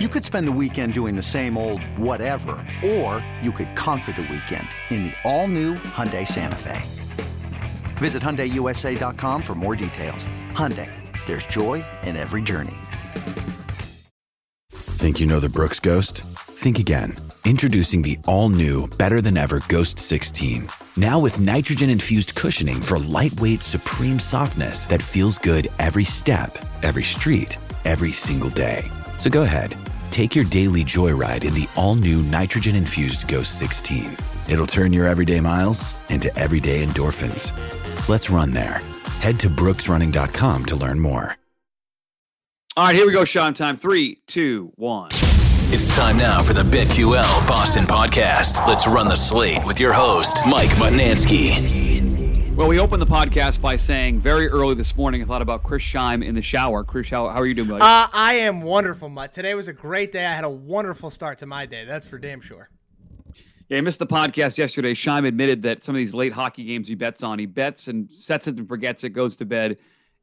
You could spend the weekend doing the same old whatever, or you could conquer the weekend in the all-new Hyundai Santa Fe. Visit HyundaiUSA.com for more details. Hyundai, there's joy in every journey. Think you know the Brooks Ghost? Think again. Introducing the all-new, better-than-ever Ghost 16. Now with nitrogen-infused cushioning for lightweight, supreme softness that feels good every step, every street, every single day. So go ahead, take your daily joyride in the all-new nitrogen-infused Ghost 16. It'll turn your everyday miles into everyday endorphins. Let's run there. Head to brooksrunning.com to learn more. All right, here we go, Sean. Time three, two, one. It's time now for the BetQL Boston podcast. Let's run the slate with your host, Mike Mutnansky. Well, we opened the podcast by saying very early this morning, I thought about Chris Scheim in the shower. Chris, how, how are you doing, buddy? Uh, I am wonderful, Mutt. Today was a great day. I had a wonderful start to my day. That's for damn sure. Yeah, I missed the podcast yesterday. Scheim admitted that some of these late hockey games he bets on, he bets and sets it and forgets it, goes to bed,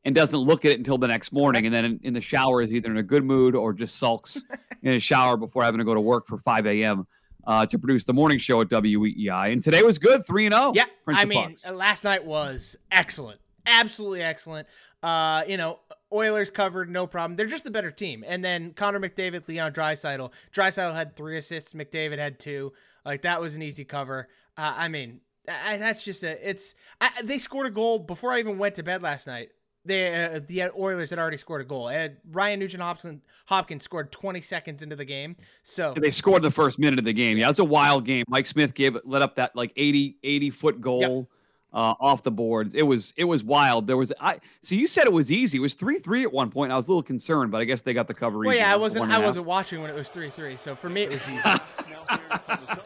and doesn't look at it until the next morning. And then in, in the shower is either in a good mood or just sulks in a shower before having to go to work for 5 a.m. Uh, to produce the morning show at WEEI. And today was good, 3 and 0. Yeah, Prince I mean, Pucks. uh, last night was excellent, absolutely excellent. Uh, you know, Oilers covered, no problem. They're just the better team. And then Connor McDavid, Leon Draisaitl. Draisaitl had three assists. McDavid had two. Like that was an easy cover. Uh, I mean, I, that's just a. It's I, they scored a goal before I even went to bed last night. They uh, the Oilers had already scored a goal. And Ryan Nugent Hopkins, Hopkins scored 20 seconds into the game. So they scored the first minute of the game. Yeah, it was a wild game. Mike Smith gave let up that like 80 80 foot goal uh, off the boards. It was it was wild. There was I so you said it was easy. It was three three at one point. I was a little concerned, but I guess they got the cover. Well, easy, yeah, I wasn't. and a I half. wasn't watching when it was three three. So for me, it was easy.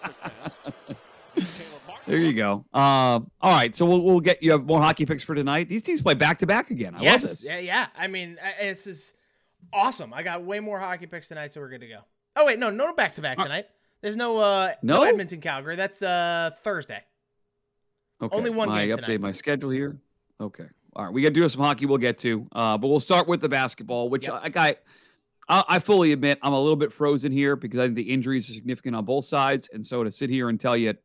There you go. Um, all right, so we'll, we'll get you have more hockey picks for tonight. These teams play back to back again. I yes. love this. Yeah. Yeah. I mean, uh, this is awesome. I got way more hockey picks tonight, so we're good to go. Oh wait, no, no back to back tonight. There's no uh No? Edmonton Calgary. That's uh Thursday. Okay. Only one I update tonight. my schedule here. Okay. All right. We got to do some hockey. We'll get to, uh, but we'll start with the basketball, which Yep. I, I, I, I fully admit I'm a little bit frozen here because I think the injuries are significant on both sides, and so to sit here and tell you at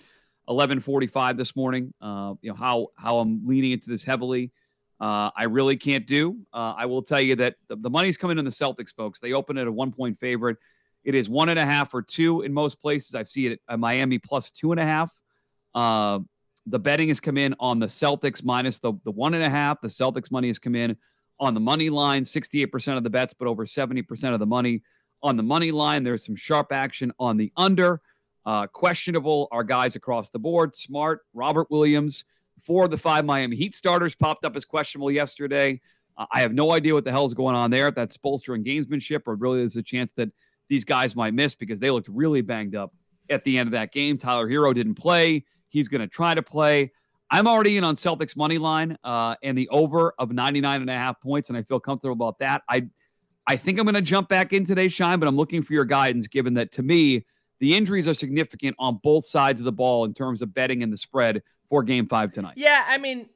11:45 this morning, uh, you know how how I'm leaning into this heavily. Uh, I really can't do. Uh, I will tell you that the, the money's coming in the Celtics, folks. They open at a one point favorite. It is one and a half or two in most places. I've seen it at Miami plus two and a half. Uh, the betting has come in on the Celtics minus the, the one and a half. The Celtics money has come in on the money line, 68% of the bets, but over 70% of the money on the money line. There's some sharp action on the under. Uh, questionable are guys across the board. Smart, Robert Williams, four of the five Miami Heat starters popped up as questionable yesterday. Uh, I have no idea what the hell's going on there. If that's bolstering gamesmanship, or really there's a chance that these guys might miss because they looked really banged up at the end of that game. Tyler Herro didn't play. He's going to try to play. I'm already in on Celtics money line uh, and the over of 99 and a half points, and I feel comfortable about that. I I think I'm going to jump back in today, Shine, but I'm looking for your guidance given that to me, the injuries are significant on both sides of the ball in terms of betting and the spread for game five tonight. Yeah, I mean,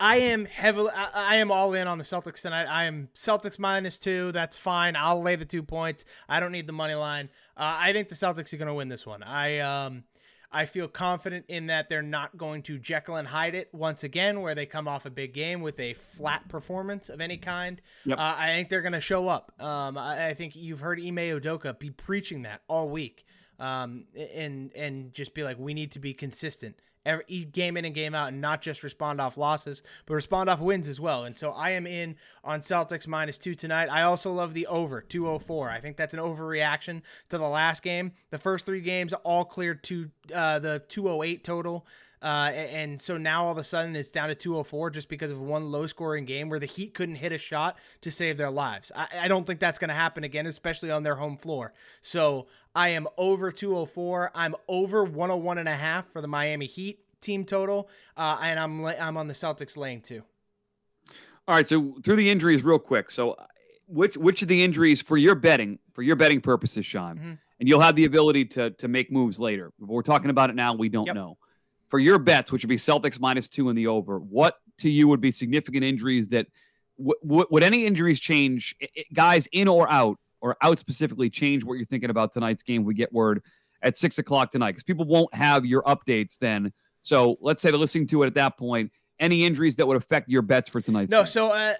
I am heavily, I, am all in on the Celtics tonight. I am Celtics minus two. That's fine. I'll lay the two points. I don't need the money line. Uh, I think the Celtics are going to win this one. I um, I feel confident in that they're not going to Jekyll and Hyde it once again, where they come off a big game with a flat performance of any kind. Yep. Uh, I think they're going to show up. Um, I, I think you've heard Ime Udoka be preaching that all week, um, and and just be like, we need to be consistent every game in and game out, and not just respond off losses, but respond off wins as well. And so I am in on Celtics minus two tonight. I also love the over 204. I think that's an overreaction to the last game. The first three games all cleared to uh, the 208 total. Uh, and so now all of a sudden it's down to 204 just because of one low scoring game where the Heat couldn't hit a shot to save their lives. I, I don't think that's going to happen again, especially on their home floor. So I am over 204. I'm over 101 and a half for the Miami Heat team total. Uh, and I'm, I'm on the Celtics lane too. All right, so through the injuries, real quick. So, uh, which which of the injuries for your betting for your betting purposes, Sean, Mhm. and you'll have the ability to to make moves later. But we're talking about it now. We don't Yep. know. For your bets, which would be Celtics minus two in the over, what to you would be significant injuries that w- w- would any injuries change i- i- guys in or out or out specifically change what you're thinking about tonight's game. We get word at six o'clock tonight because people won't have your updates then. So let's say they're listening to it at that point. Any injuries that would affect your bets for tonight's no. game? So uh,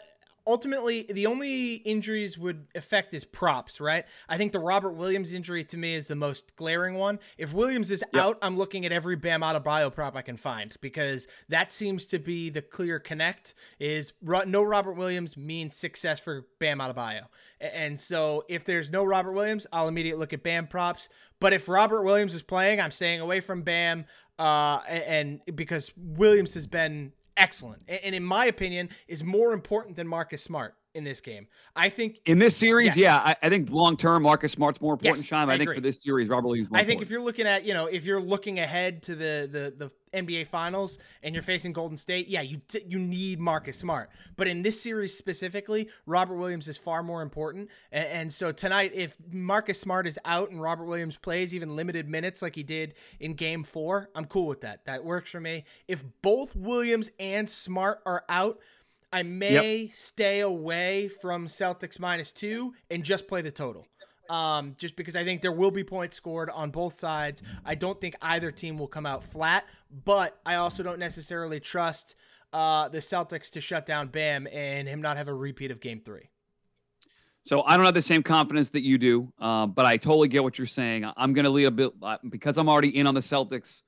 ultimately, the only injuries would affect is props, right? I think the Robert Williams injury to me is the most glaring one. If Williams is Yep. out, I'm looking at every Bam Adebayo prop I can find because that seems to be the clear connect. Is no Robert Williams means success for Bam Adebayo, A- and so if there's no Robert Williams, I'll immediately look at Bam props. But if Robert Williams is playing, I'm staying away from Bam, uh, and because Williams has been excellent, and in my opinion, is more important than Marcus Smart in this game. I think In this series, Yes. yeah, I, I think long term, Marcus Smart's more important. Yes, Shime, I I, think for this series, Robert Williams. More I think if you're looking at, you know, if you're looking ahead to the the the NBA Finals and you're facing Golden State, yeah, you t- you need Marcus Smart. But in this series specifically, Robert Williams is far more important. And, and so tonight, if Marcus Smart is out and Robert Williams plays even limited minutes like he did in Game Four, I'm cool with that. That works for me. If both Williams and Smart are out. I may stay away from Celtics minus two and just play the total um, just because I think there will be points scored on both sides. I don't think either team will come out flat, but I also don't necessarily trust uh, the Celtics to shut down Bam and him not have a repeat of Game Three. So I don't have the same confidence that you do, uh, but I totally get what you're saying. I'm going to lead a bit uh, because I'm already in on the Celtics,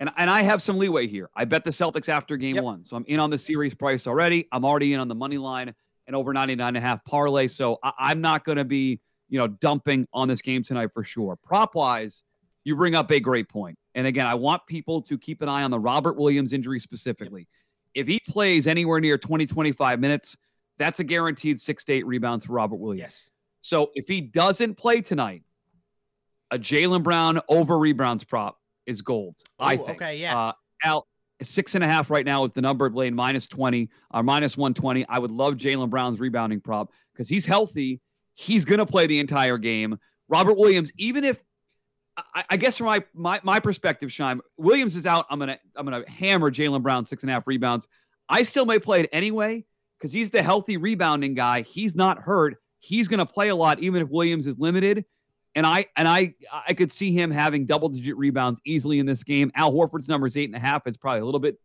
and and I have some leeway here. I bet the Celtics after Game Yep. One, so I'm in on the series price already. I'm already in on the money line and over 99 and a half parlay. So I, I'm not going to be you know dumping on this game tonight for sure. Prop wise, you bring up a great point. point, and again, I want people to keep an eye on the Robert Williams injury specifically. If he plays anywhere near 20 25 minutes. That's a guaranteed six to eight rebounds for Robert Williams. Yes. So if he doesn't play tonight, a Jaylen Brown over rebounds prop is gold. I think. okay, yeah. Uh, Al, six and a half right now is the number Blaine minus 20 or minus 120. I would love Jaylen Brown's rebounding prop because he's healthy. He's going to play the entire game. Robert Williams, even if I, I guess from my, my my perspective, Shime, Williams is out. I'm gonna I'm gonna hammer Jaylen Brown six and a half rebounds. I still may play it anyway because he's the healthy rebounding guy. He's not hurt. He's going to play a lot, even if Williams is limited. And I and I I could see him having double digit rebounds easily in this game. Al Horford's number is eight and a half. It's probably a little bit,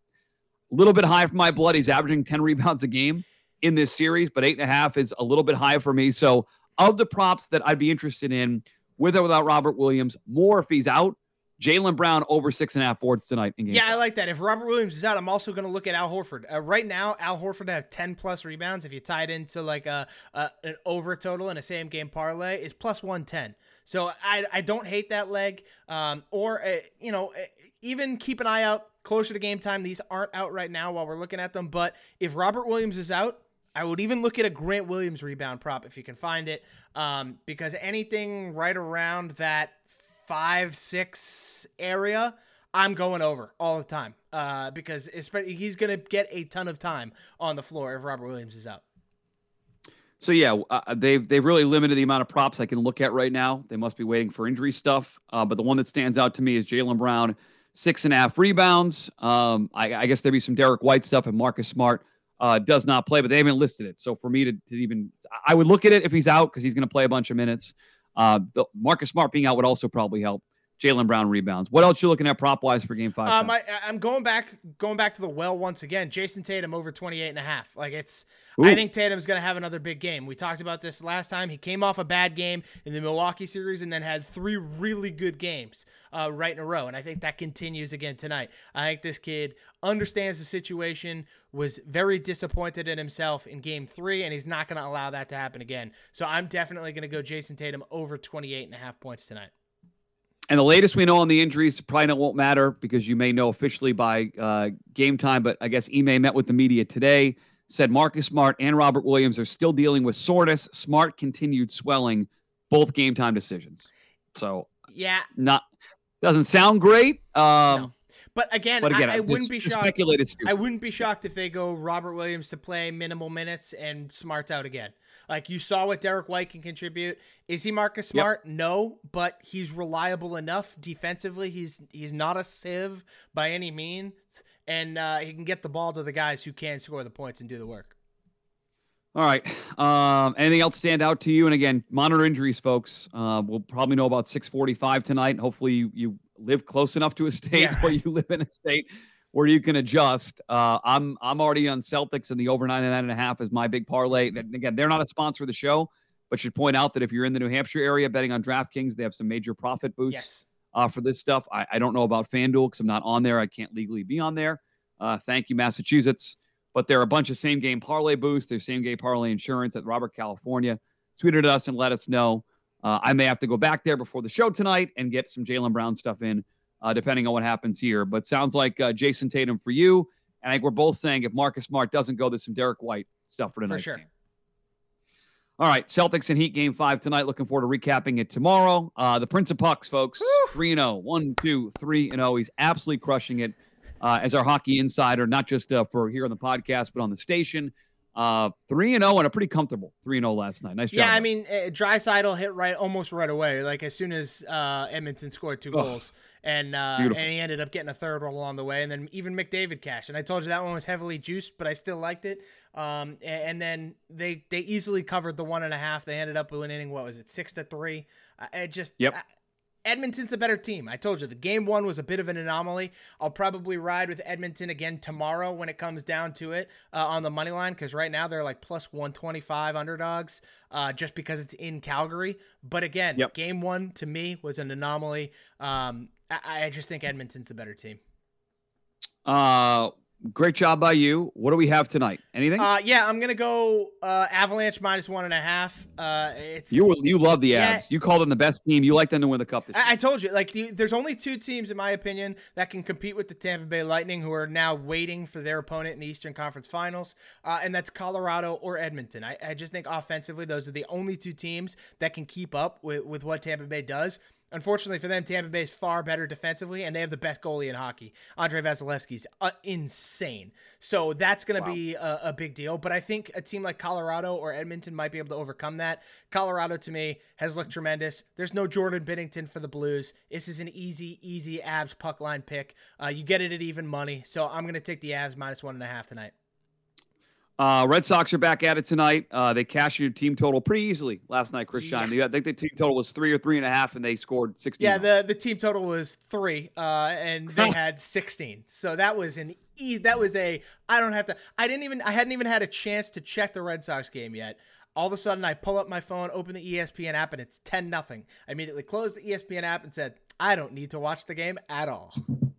a little bit high for my blood. He's averaging ten rebounds a game in this series, but eight and a half is a little bit high for me. So of the props that I'd be interested in, with or without Robert Williams, more if he's out. Jaylen Brown over six and a half boards tonight in game. Yeah, I like that. If Robert Williams is out, I'm also going to look at Al Horford. Uh, right now, Al Horford have 10 plus rebounds. If you tie it into like a, a an over total in a same game parlay, is plus 110. So I, I don't hate that leg. Um, or uh, you know, uh, even keep an eye out closer to game time. These aren't out right now while we're looking at them. But if Robert Williams is out, I would even look at a Grant Williams rebound prop if you can find it, um, because anything right around that five six area, I'm going over all the time, uh, because he's gonna get a ton of time on the floor if Robert Williams is out. So yeah, uh, they've they've really limited the amount of props I can look at right now. They must be waiting for injury stuff. Uh, but the one that stands out to me is Jaylen Brown, six and a half rebounds. Um, I, I guess there'd be some Derrick White stuff, and Marcus Smart uh, does not play, but they haven't listed it. So for me to, to even, I would look at it if he's out because he's going to play a bunch of minutes. Uh, the, Marcus Smart being out would also probably help. Jaylen Brown rebounds. What else you looking at prop wise for Game Five? Um, I, I'm going back, going back to the well once again. Jayson Tatum over 28 and a half. Like it's, Ooh. I think Tatum's going to have another big game. We talked about this last time. He came off a bad game in the Milwaukee series and then had three really good games uh, right in a row. And I think that continues again tonight. I think this kid understands the situation, was very disappointed in himself in game three, and he's not going to allow that to happen again. So I'm definitely going to go Jayson Tatum over 28 and a half points tonight. And the latest we know on the injuries probably not, won't matter because you may know officially by uh, game time. But I guess Ime met with the media today, said Marcus Smart and Robert Williams are still dealing with soreness. Smart continued swelling, both game time decisions. So Yeah, not doesn't sound great. Um, No. But again, But again, I, I wouldn't be shocked. speculate is stupid. I wouldn't be shocked if they go Robert Williams to play minimal minutes and Smart's out again. Like you saw what Derrick White can contribute. Is he Marcus Yep. Smart? No, but he's reliable enough defensively. He's he's not a sieve by any means, and uh, he can get the ball to the guys who can score the points and do the work. All right. Um, anything else stand out to you? And again, monitor injuries, folks. Uh, we'll probably know about 645 tonight. Hopefully you, you live close enough to a state Yeah. where you live in a state where you can adjust. Uh, I'm I'm already on Celtics and the over nine and nine and a half is my big parlay. And again, they're not a sponsor of the show, but should point out that if you're in the New Hampshire area betting on DraftKings, they have some major profit boosts Yes. uh, for this stuff. I, I don't know about FanDuel because I'm not on there. I can't legally be on there. Uh, thank you, Massachusetts. But there are a bunch of same game parlay boosts. There's same game parlay insurance at Robert California. Tweeted us and let us know. Uh, I may have to go back there before the show tonight and get some Jaylen Brown stuff in, uh, depending on what happens here. But sounds like uh, Jayson Tatum for you. And I think we're both saying if Marcus Smart doesn't go, there's some Derrick White stuff for For sure. game. All right, Celtics and Heat game five tonight. Looking forward to recapping it tomorrow. Uh, the Prince of Pucks, folks, 3 0, 1, 2, 3 and 0. He's absolutely crushing it uh, as our hockey insider, not just uh, for here on the podcast, but on the station. Uh, 3 and 0 and a pretty comfortable 3 and 0 last night. Nice job. Yeah, I mean, uh, Draisaitl hit right almost right away. Like as soon as uh, Edmonton scored two Ugh. And uh, and he ended up getting a third one along the way, and then even McDavid cashed. And I told you that one was heavily juiced, but I still liked it. Um, a- and, then they they easily covered the one and a half. They ended up winning what was it six to three? Uh, it just Yep. I- Edmonton's the better team. I told you the game one was a bit of an anomaly. I'll probably ride with Edmonton again tomorrow when it comes down to it uh, on the money line because right now they're like plus 125 underdogs uh, just because it's in Calgary. But again, Yep. game one to me was an anomaly. Um, I, I just think Edmonton's the better team. uh, great job by you. What do we have tonight? Anything? Uh, yeah, I'm gonna go uh, Avalanche minus one and a half. Uh, it's you you love the Yeah. You called them the best team. You like them to win the cup this year. I, I told you, like, the, there's only two teams, in my opinion, that can compete with the Tampa Bay Lightning, who are now waiting for their opponent in the Eastern Conference Finals, uh, and that's Colorado or Edmonton. I, I just think offensively, those are the only two teams that can keep up with, with what Tampa Bay does. Unfortunately for them, Tampa Bay is far better defensively, and they have the best goalie in hockey. Andrei Vasilevskiy's uh, insane. So that's going to Wow. be a, a big deal. But I think a team like Colorado or Edmonton might be able to overcome that. Colorado, to me, has looked tremendous. There's no Jordan Binnington for the Blues. This is an easy, easy Avs puck line pick. Uh, you get it at even money. So I'm going to take the Avs minus one and a half tonight. Uh, Red Sox are back at it tonight. Uh, they cashed your team total pretty easily last night, Chris Shine. I think the team total was three or three and a half, and they scored 16. Yeah, the, the team total was three, uh, and they had 16. So that was an e- that was a I don't have to I didn't even I hadn't even had a chance to check the Red Sox game yet. All of a sudden, I pull up my phone, open the ESPN app, and it's 10 nothing. I immediately closed the ESPN app and said, I don't need to watch the game at all.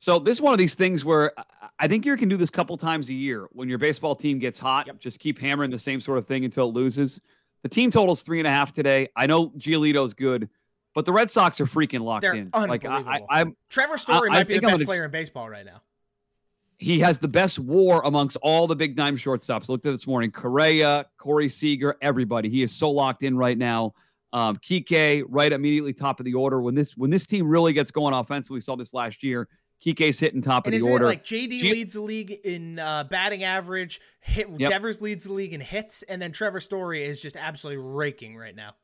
So this is one of these things where I- I think you can do this a couple times a year when your baseball team gets hot. Yep. Just keep hammering the same sort of thing until it loses. The team total's three and a half today. I know Giolito's good, but the Red Sox are freaking locked They're in. Like I, unbelievable. I, I'm, Trevor Story I might be the best gonna- player in baseball right now. he has the best WAR amongst all the big nine shortstops. Looked at this morning: Correa, Corey Seager, everybody. He is so locked in right now. Um, Kike right immediately top of the order. When this when this team really gets going offensively, we saw this last year. Kike's hitting top And of the order. like JD G- leads the league in uh, batting average, hit Yep. Devers leads the league in hits, and then Trevor Story is just absolutely raking right now.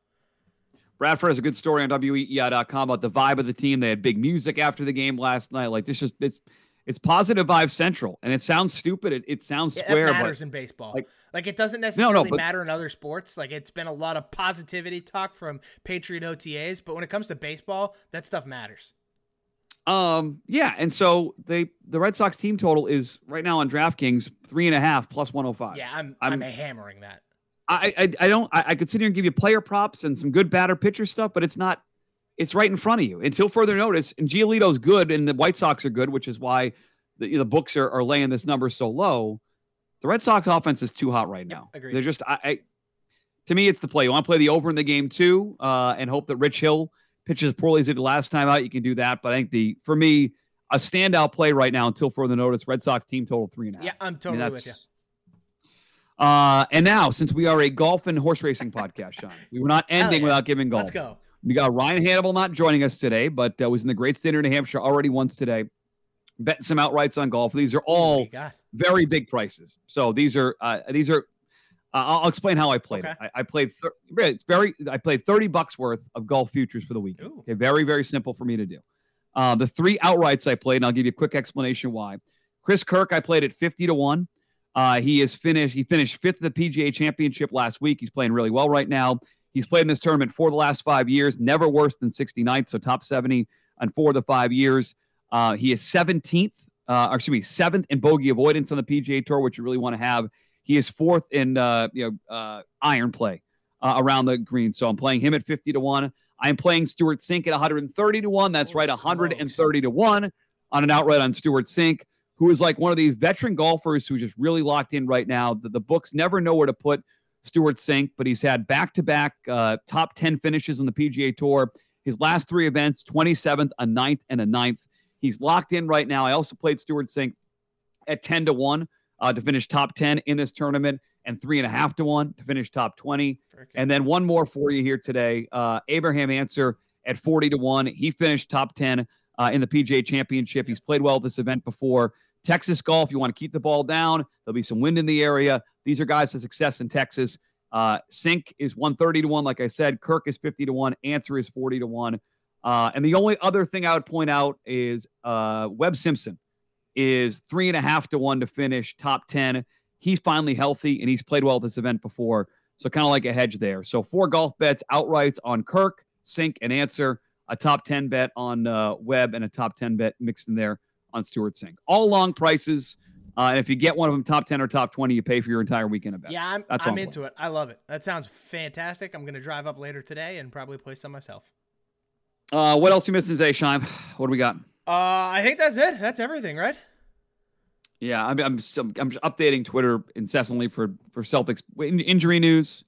Bradford has a good story on WEEI.com about the vibe of the team. They had big music after the game last night. Like this, just it's it's positive vibe central, and it sounds stupid. It, it sounds Yeah, square, it but matters in baseball. like- Like, it doesn't no, necessarily but- matter in other sports. Like it's been a lot of positivity talk from Patriot OTAs, but when it comes to baseball, that stuff matters. Um, yeah, and so they the Red Sox team total is right now on DraftKings three and a half plus one hundred five. Yeah, I'm I'm, I'm- hammering that. I, I I don't I, I could sit here and give you player props and some good batter pitcher stuff, but it's not. It's right in front of you until further notice. And Giolito's good, and the White Sox are good, which is why the the books are, are laying this number so low. The Red Sox offense is too hot right Yep, now. agreed. They're just I, I to me it's the play. You want to play the over in the game too, uh, and hope that Rich Hill pitches poorly as he did last time out. You can do that, but I think the for me a standout play right now until further notice. Red Sox team total three and a half. Yeah, I'm I mean, totally with you. Uh, and now, since we are a golf and horse racing podcast, Sean, we were not ending yeah. without giving golf. Let's go. We got Ryan Hannable not joining us today, but uh, was in the great state of New Hampshire already once today. Betting some outrights on golf. These are all very big prices. So these are uh, these are. Uh, I'll explain how I played it. I, I played. Thir- it's very. I played thirty bucks worth of golf futures for the weekend. Ooh. Okay, very very simple for me to do. Uh, the three outrights I played, and I'll give you a quick explanation why. Chris Kirk, I played at fifty to one. Uh, he is finished. He finished fifth at the PGA Championship last week. He's playing really well right now. He's played in this tournament for the last five years, never worse than 69th, so top 70 on four of the five years. Uh, he is 17th, uh, or excuse me, seventh in bogey avoidance on the PGA Tour, which you really want to have. He is fourth in uh, you know uh, iron play uh, around the green. So I'm playing him at 50 to one. I'm playing Stewart Cink at 130 to one. That's Oh, right, 130 to one on an outright on Stewart Cink, who is like one of these veteran golfers who's just really locked in right now. The, the books never know where to put Stewart Cink, but he's had back to back top 10 finishes on the PGA Tour. His last three events 27th, a ninth, and a ninth. He's locked in right now. I also played Stewart Cink at 10 to 1 uh, to finish top 10 in this tournament and three and a half to 1 to finish top 20. And then one more for you here today. Uh, Abraham Ancer at 40 to 1. He finished top 10 uh, in the PGA Championship. He's played well at this event before. Texas golf, you want to keep the ball down. There'll be some wind in the area. These are guys for success in Texas. Uh, Cink is 130 to 1, like I said. Kirk is 50 to 1. Ancer is 40 to 1. Uh, and the only other thing I would point out is uh, Webb Simpson is three and a half to one to finish top 10. He's finally healthy and he's played well at this event before. So kind of like a hedge there. So four golf bets outrights on Kirk, Cink, and Ancer, a top 10 bet on uh, Webb, and a top 10 bet mixed in there on Stewart Cink. All long prices. Uh, and if you get one of them top 10 or top 20, you pay for your entire weekend of bets. Yeah, I'm, That's I'm into it. I love it. That sounds fantastic. I'm going to drive up later today and probably play some myself. Uh, what else you missing today, Shime? What do we got? Uh, I think that's it. That's everything, right? Yeah, I'm I'm I'm, updating Twitter incessantly for for Celtics injury news.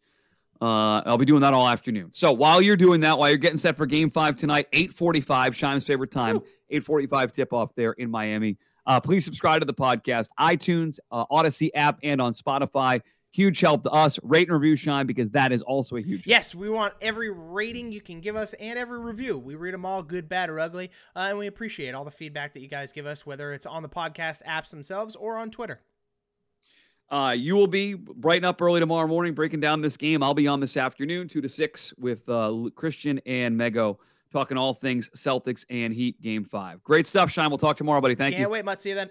Uh, I'll be doing that all afternoon. So while you're doing that, while you're getting set for Game Five tonight, 8:45, Shime's favorite time, 8:45 tip off there in Miami. Uh, please subscribe to the podcast, iTunes, uh, Audacy app, and on Spotify. Huge help to us. Rate and review Shine because that is also a huge. Yes, we want every rating you can give us and every review. We read them all, good, bad, or ugly, uh, and we appreciate all the feedback that you guys give us, whether it's on the podcast apps themselves or on Twitter. Uh, you will be brighten up early tomorrow morning, breaking down this game. I'll be on this afternoon, two to six, with uh, Christian and Mego, talking all things Celtics and Heat Game Five. Great stuff, Shine. We'll talk tomorrow, buddy. Thank you. Can't you. wait, Mutt. See you then.